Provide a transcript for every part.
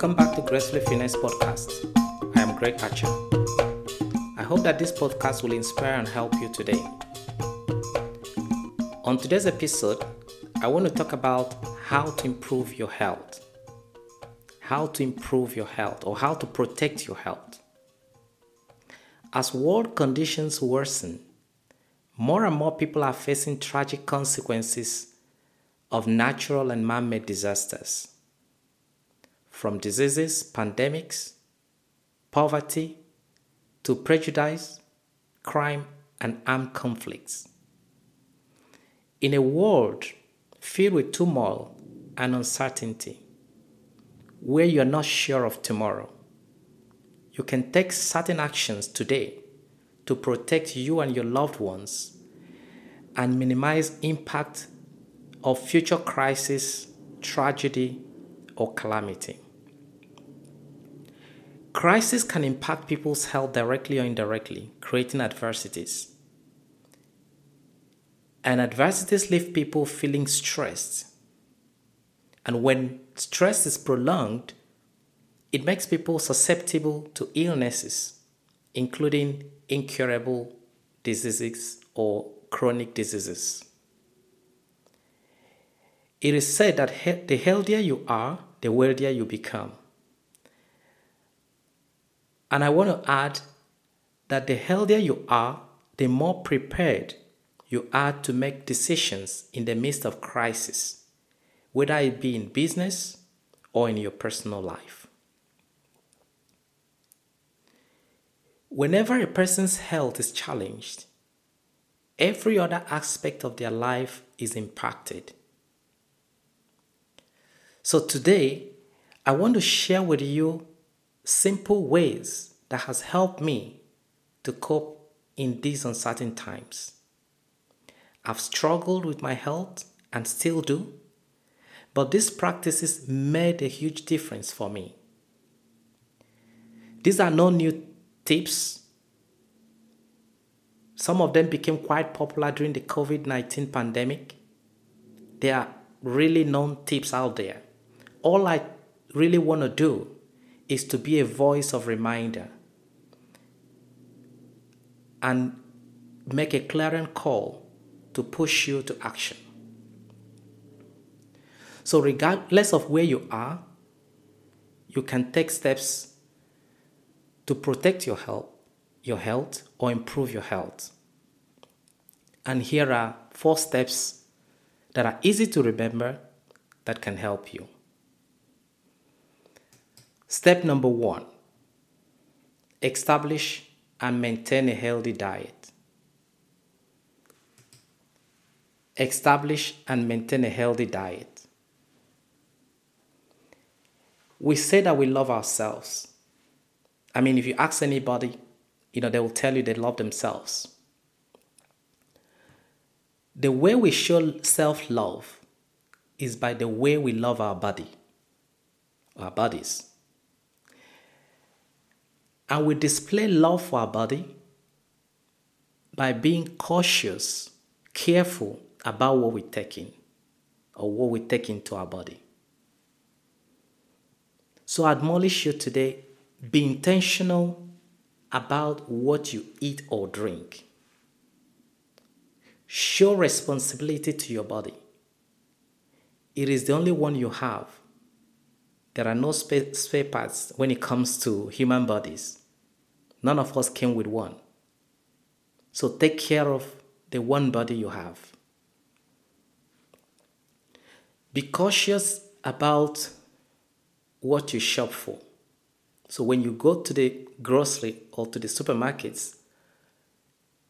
Welcome back to Gracefully Finesse Podcast. I am Greg Archer. I hope that this podcast will inspire and help you today. On today's episode, I want to talk about how to improve your health. How to improve your health or how to protect your health. As world conditions worsen, more and more people are facing tragic consequences of natural and man made disasters from diseases, pandemics, poverty, to prejudice, crime, and armed conflicts. In a world filled with turmoil and uncertainty, where you're not sure of tomorrow, you can take certain actions today to protect you and your loved ones and minimize impact of future crisis, tragedy, or calamity. Crisis can impact people's health directly or indirectly, creating adversities. And adversities leave people feeling stressed. And when stress is prolonged, it makes people susceptible to illnesses, including incurable diseases or chronic diseases. It is said that he- the healthier you are, the wealthier you become. And I want to add that the healthier you are, the more prepared you are to make decisions in the midst of crisis, whether it be in business or in your personal life. Whenever a person's health is challenged, every other aspect of their life is impacted. So today, I want to share with you simple ways that has helped me to cope in these uncertain times. I've struggled with my health and still do, but these practices made a huge difference for me. These are no new tips. Some of them became quite popular during the COVID 19 pandemic. There are really known tips out there. All I really want to do is to be a voice of reminder and make a clarion call to push you to action. So, regardless of where you are, you can take steps to protect your health, your health or improve your health. And here are four steps that are easy to remember that can help you. Step number one establish and maintain a healthy diet. Establish and maintain a healthy diet. We say that we love ourselves. I mean, if you ask anybody, you know, they will tell you they love themselves. The way we show self love is by the way we love our body, our bodies. And we display love for our body by being cautious, careful about what we take in or what we take into our body. So I admonish you today be intentional about what you eat or drink. Show responsibility to your body. It is the only one you have. There are no spare, spare parts when it comes to human bodies. None of us came with one. So take care of the one body you have. Be cautious about what you shop for. So when you go to the grocery or to the supermarkets,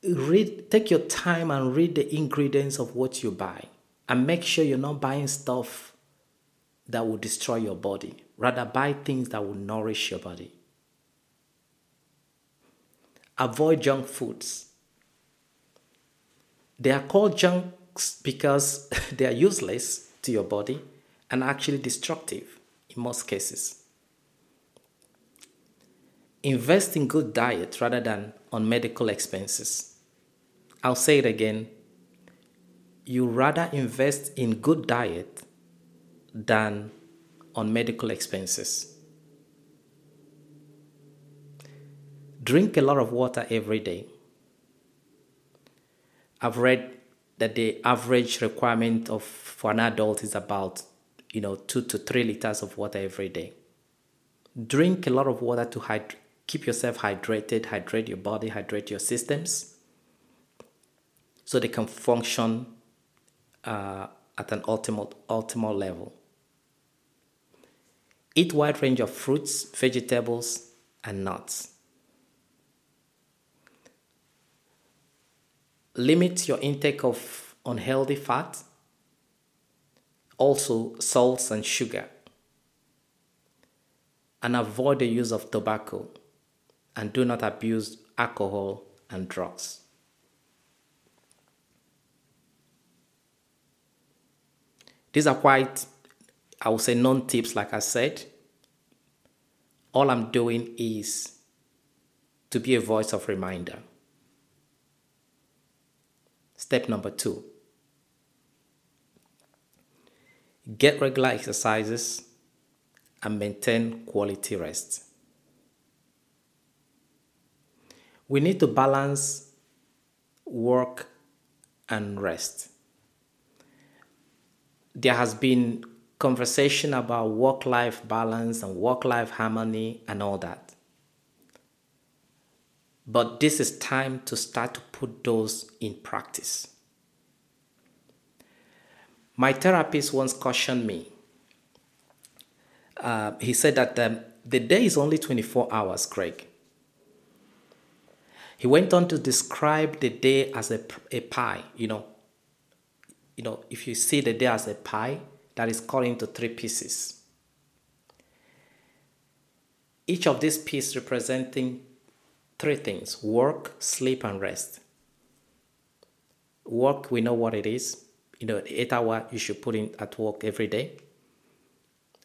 read take your time and read the ingredients of what you buy and make sure you're not buying stuff that will destroy your body. Rather buy things that will nourish your body. Avoid junk foods. They are called junks because they are useless to your body and actually destructive in most cases. Invest in good diet rather than on medical expenses. I'll say it again. You rather invest in good diet than on medical expenses. Drink a lot of water every day. I've read that the average requirement of for an adult is about you know two to three liters of water every day. Drink a lot of water to hyd- keep yourself hydrated, hydrate your body, hydrate your systems, so they can function uh, at an ultimate optimal level. Eat wide range of fruits, vegetables, and nuts. Limit your intake of unhealthy fat, also salts and sugar. And avoid the use of tobacco and do not abuse alcohol and drugs. These are quite, I would say, non tips, like I said. All I'm doing is to be a voice of reminder. Step number two get regular exercises and maintain quality rest. We need to balance work and rest there has been conversation about work life balance and work life harmony and all that. But this is time to start to put those in practice. My therapist once cautioned me. Uh, he said that um, the day is only 24 hours, Craig. He went on to describe the day as a, a pie, you know, you know, if you see the day as a pie that is cut into three pieces, each of these pieces representing three things work, sleep, and rest. Work, we know what it is. You know, eight hour you should put in at work every day.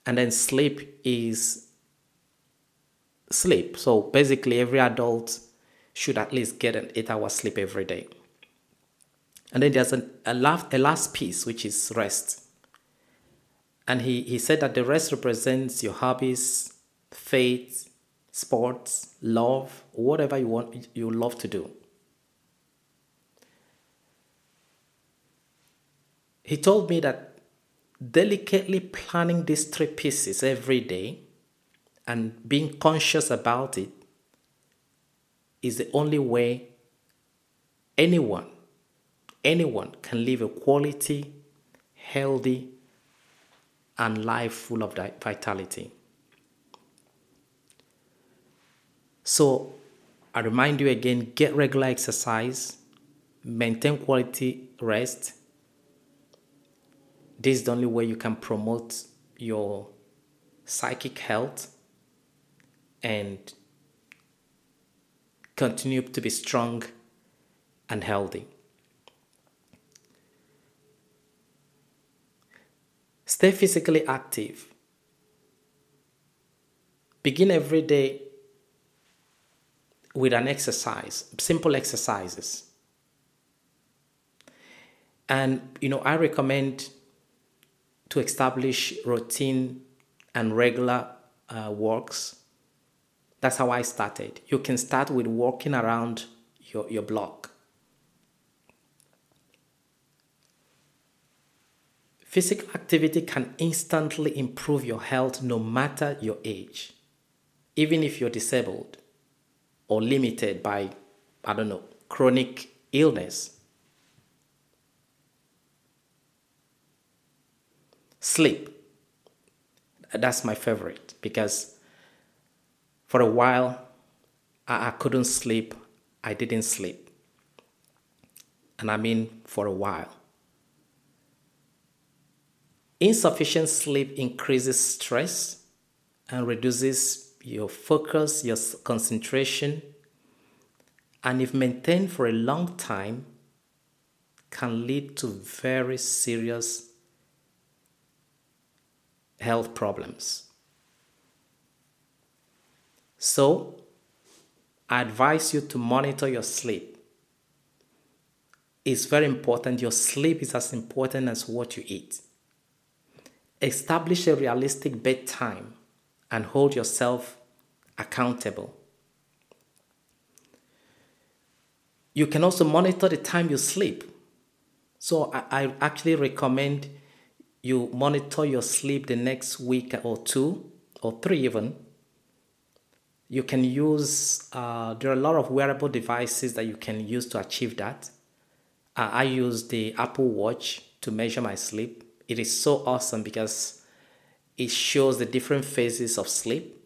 And then sleep is sleep. So basically, every adult should at least get an eight hour sleep every day. And then there's a, a, last, a last piece, which is rest. And he, he said that the rest represents your hobbies, faith, sports, love, whatever you want you love to do. He told me that delicately planning these three pieces every day and being conscious about it is the only way anyone anyone can live a quality, healthy, and life full of vitality. So, I remind you again get regular exercise, maintain quality rest. This is the only way you can promote your psychic health and continue to be strong and healthy. Stay physically active. Begin every day with an exercise, simple exercises. And, you know, I recommend to establish routine and regular uh, walks. That's how I started. You can start with walking around your, your block. Physical activity can instantly improve your health no matter your age, even if you're disabled or limited by, I don't know, chronic illness. Sleep. That's my favorite because for a while I, I couldn't sleep. I didn't sleep. And I mean for a while. Insufficient sleep increases stress and reduces your focus, your concentration, and if maintained for a long time, can lead to very serious health problems. So, I advise you to monitor your sleep. It's very important. Your sleep is as important as what you eat. Establish a realistic bedtime and hold yourself accountable. You can also monitor the time you sleep. So I, I actually recommend you monitor your sleep the next week or two or three even. You can use, uh, there are a lot of wearable devices that you can use to achieve that. Uh, I use the Apple Watch to measure my sleep. It is so awesome because it shows the different phases of sleep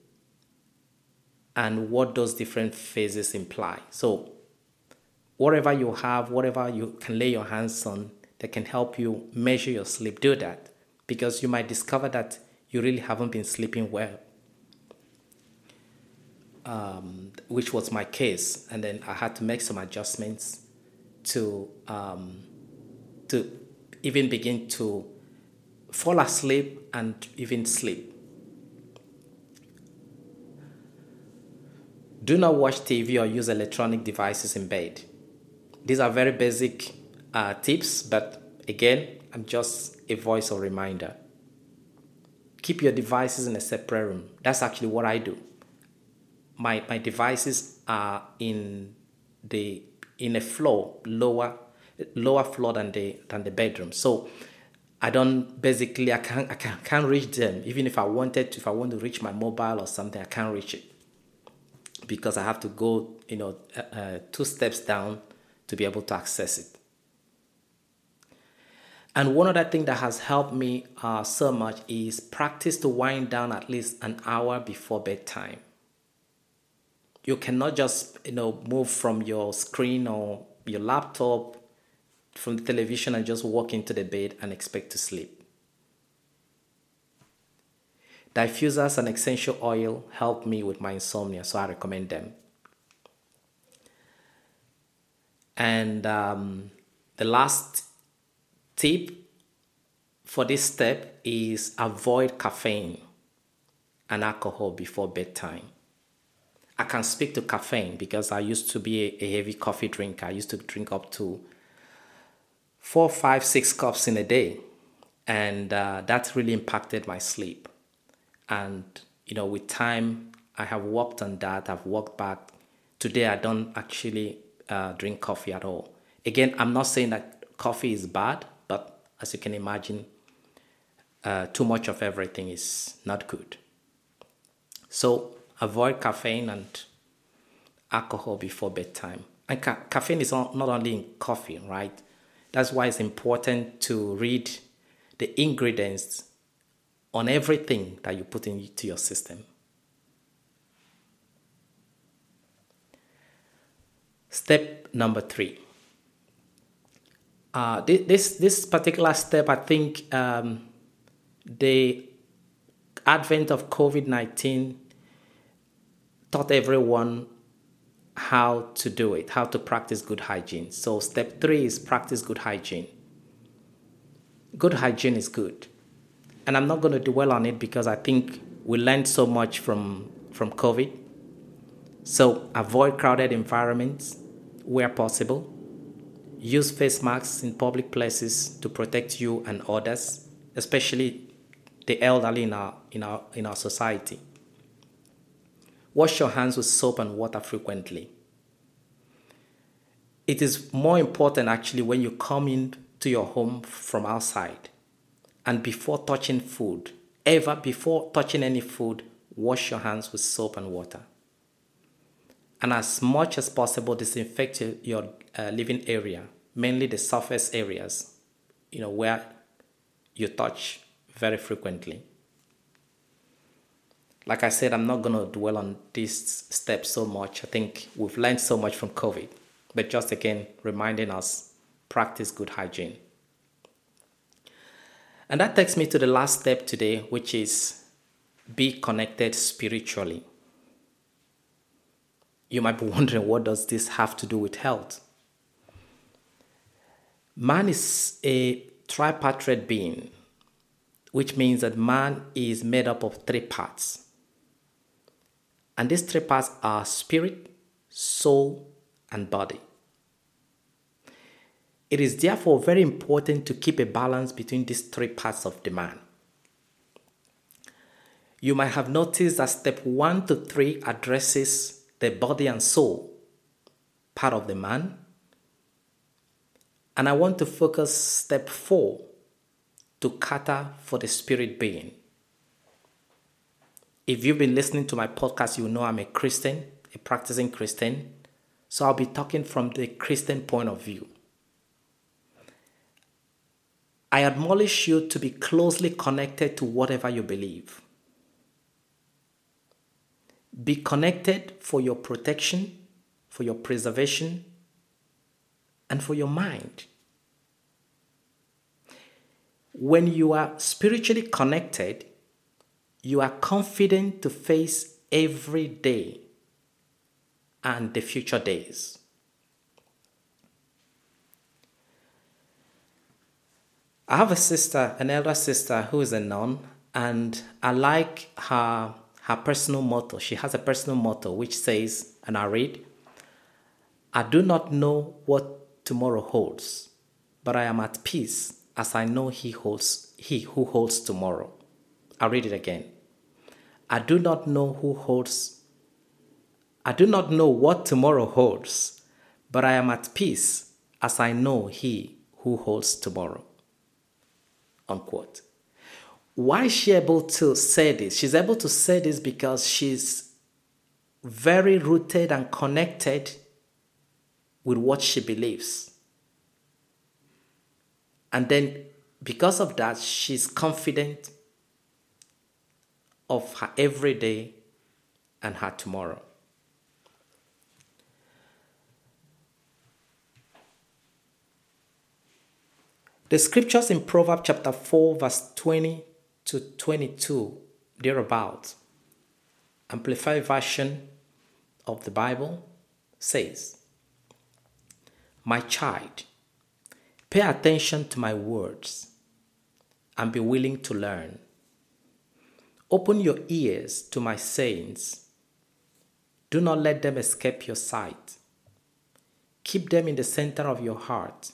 and what those different phases imply. So, whatever you have, whatever you can lay your hands on that can help you measure your sleep, do that because you might discover that you really haven't been sleeping well, um, which was my case. And then I had to make some adjustments to um, to even begin to fall asleep and even sleep. Do not watch TV or use electronic devices in bed. These are very basic uh, tips, but again, I'm just a voice or reminder. Keep your devices in a separate room. That's actually what I do. My, my devices are in the in a floor lower lower floor than the than the bedroom. So I don't basically I can't I can't, can't reach them. Even if I wanted to, if I want to reach my mobile or something, I can't reach it because I have to go you know uh, uh two steps down to be able to access it. And one other thing that has helped me uh, so much is practice to wind down at least an hour before bedtime. You cannot just you know move from your screen or your laptop from the television and just walk into the bed and expect to sleep. Diffusers and essential oil help me with my insomnia, so I recommend them. And um, the last tip for this step is avoid caffeine and alcohol before bedtime. I can speak to caffeine because I used to be a, heavy coffee drinker. I used to drink up to four, five, six cups in a day. And uh, that really impacted my sleep. And, you know, with time, I have worked on that. I've worked back. Today, I don't actually uh, drink coffee at all. Again, I'm not saying that coffee is bad, as you can imagine, uh, too much of everything is not good. So avoid caffeine and alcohol before bedtime. And ca- caffeine is not only in coffee, right? That's why it's important to read the ingredients on everything that you put into your system. Step number three uh, this this particular step, I think um, the advent of COVID nineteen taught everyone how to do it, how to practice good hygiene. So step three is practice good hygiene. Good hygiene is good, and I'm not going to dwell on it because I think we learned so much from from COVID. So avoid crowded environments where possible Use face masks in public places to protect you and others, especially the elderly in our, in our, in our society. Wash your hands with soap and water frequently. It is more important actually when you come into your home from outside and before touching food, ever before touching any food, wash your hands with soap and water. And as much as possible, disinfect your uh, living area, mainly the surface areas, you know, where you touch very frequently. Like I said, I'm not going to dwell on this step so much. I think we've learned so much from COVID, but just again, reminding us practice good hygiene. And that takes me to the last step today, which is be connected spiritually. You might be wondering what does this have to do with health? Man is a tripartite being, which means that man is made up of three parts. And these three parts are spirit, soul, and body. It is therefore very important to keep a balance between these three parts of the man. You might have noticed that step one to three addresses the body and soul part of the man, And I want to focus step four to cater for the spirit being. If you've been listening to my podcast, you know I'm a Christian, a practicing Christian. So I'll be talking from the Christian point of view. I admonish you to be closely connected to whatever you believe. Be connected for your protection, for your preservation, and for your mind. When you are spiritually connected, you are confident to face every day and the future days. I have a sister, an elder sister who is a nun, and I like her her personal motto. She has a personal motto which says, and I read, I do not know what tomorrow holds, but I am at peace as I know he holds he who holds tomorrow. I'll read it again. I do not know who holds I do not know what tomorrow holds, but I am at peace as I know he who holds tomorrow. Unquote. Why is she able to say this? She's able to say this because she's very rooted and connected with what she believes. And then, because of that, she's confident of her everyday and her tomorrow. The scriptures in Proverbs chapter 4, verse 20 to 22, thereabout, Amplified Version of the Bible says, My child, pay attention to my words and be willing to learn. Open your ears to my sayings. Do not let them escape your sight. Keep them in the center of your heart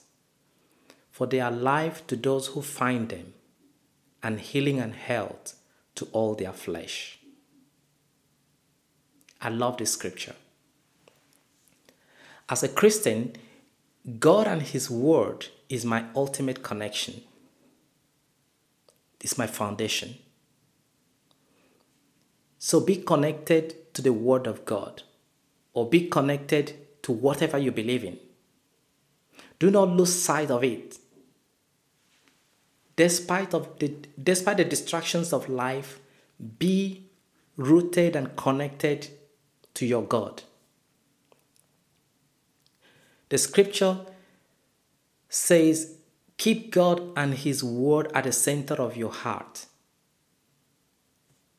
for they are life to those who find them, and healing and health to all their flesh. I love this scripture. As a Christian, God and His Word is my ultimate connection, it's my foundation. So be connected to the Word of God or be connected to whatever you believe in. Do not lose sight of it despite of the despite the distractions of life be rooted and connected to your god. The scripture says keep god and his word at the center of your heart.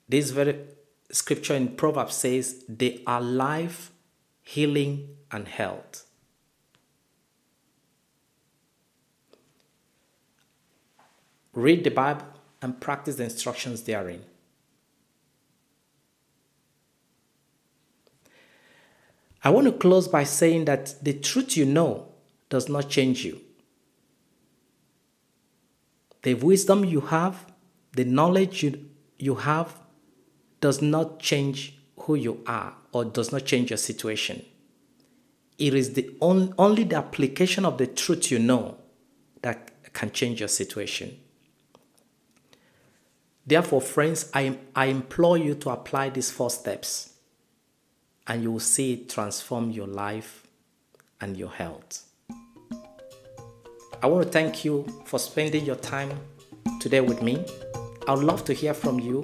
This very scripture in proverbs says they are life healing and health Read the Bible and practice the instructions therein. I want to close by saying that the truth you know does not change you. The wisdom you have, the knowledge you, you have, does not change who you are or does not change your situation. It is the on, only the application of the truth you know that can change your situation. Therefore, friends, I, I implore you to apply these four steps and you will see it transform your life and your health. I want to thank you for spending your time today with me. I would love to hear from you.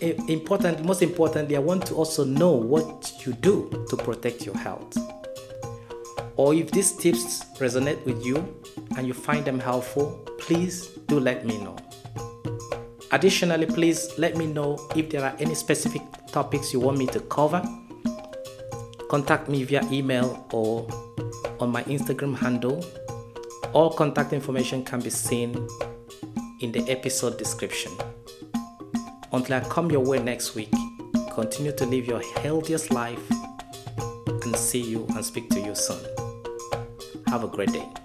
Important, most importantly, I want to also know what you do to protect your health. Or if these tips resonate with you and you find them helpful, please do let me know. Additionally, please let me know if there are any specific topics you want me to cover. Contact me via email or on my Instagram handle. All contact information can be seen in the episode description. Until I come your way next week, continue to live your healthiest life and see you and speak to you soon. Have a great day.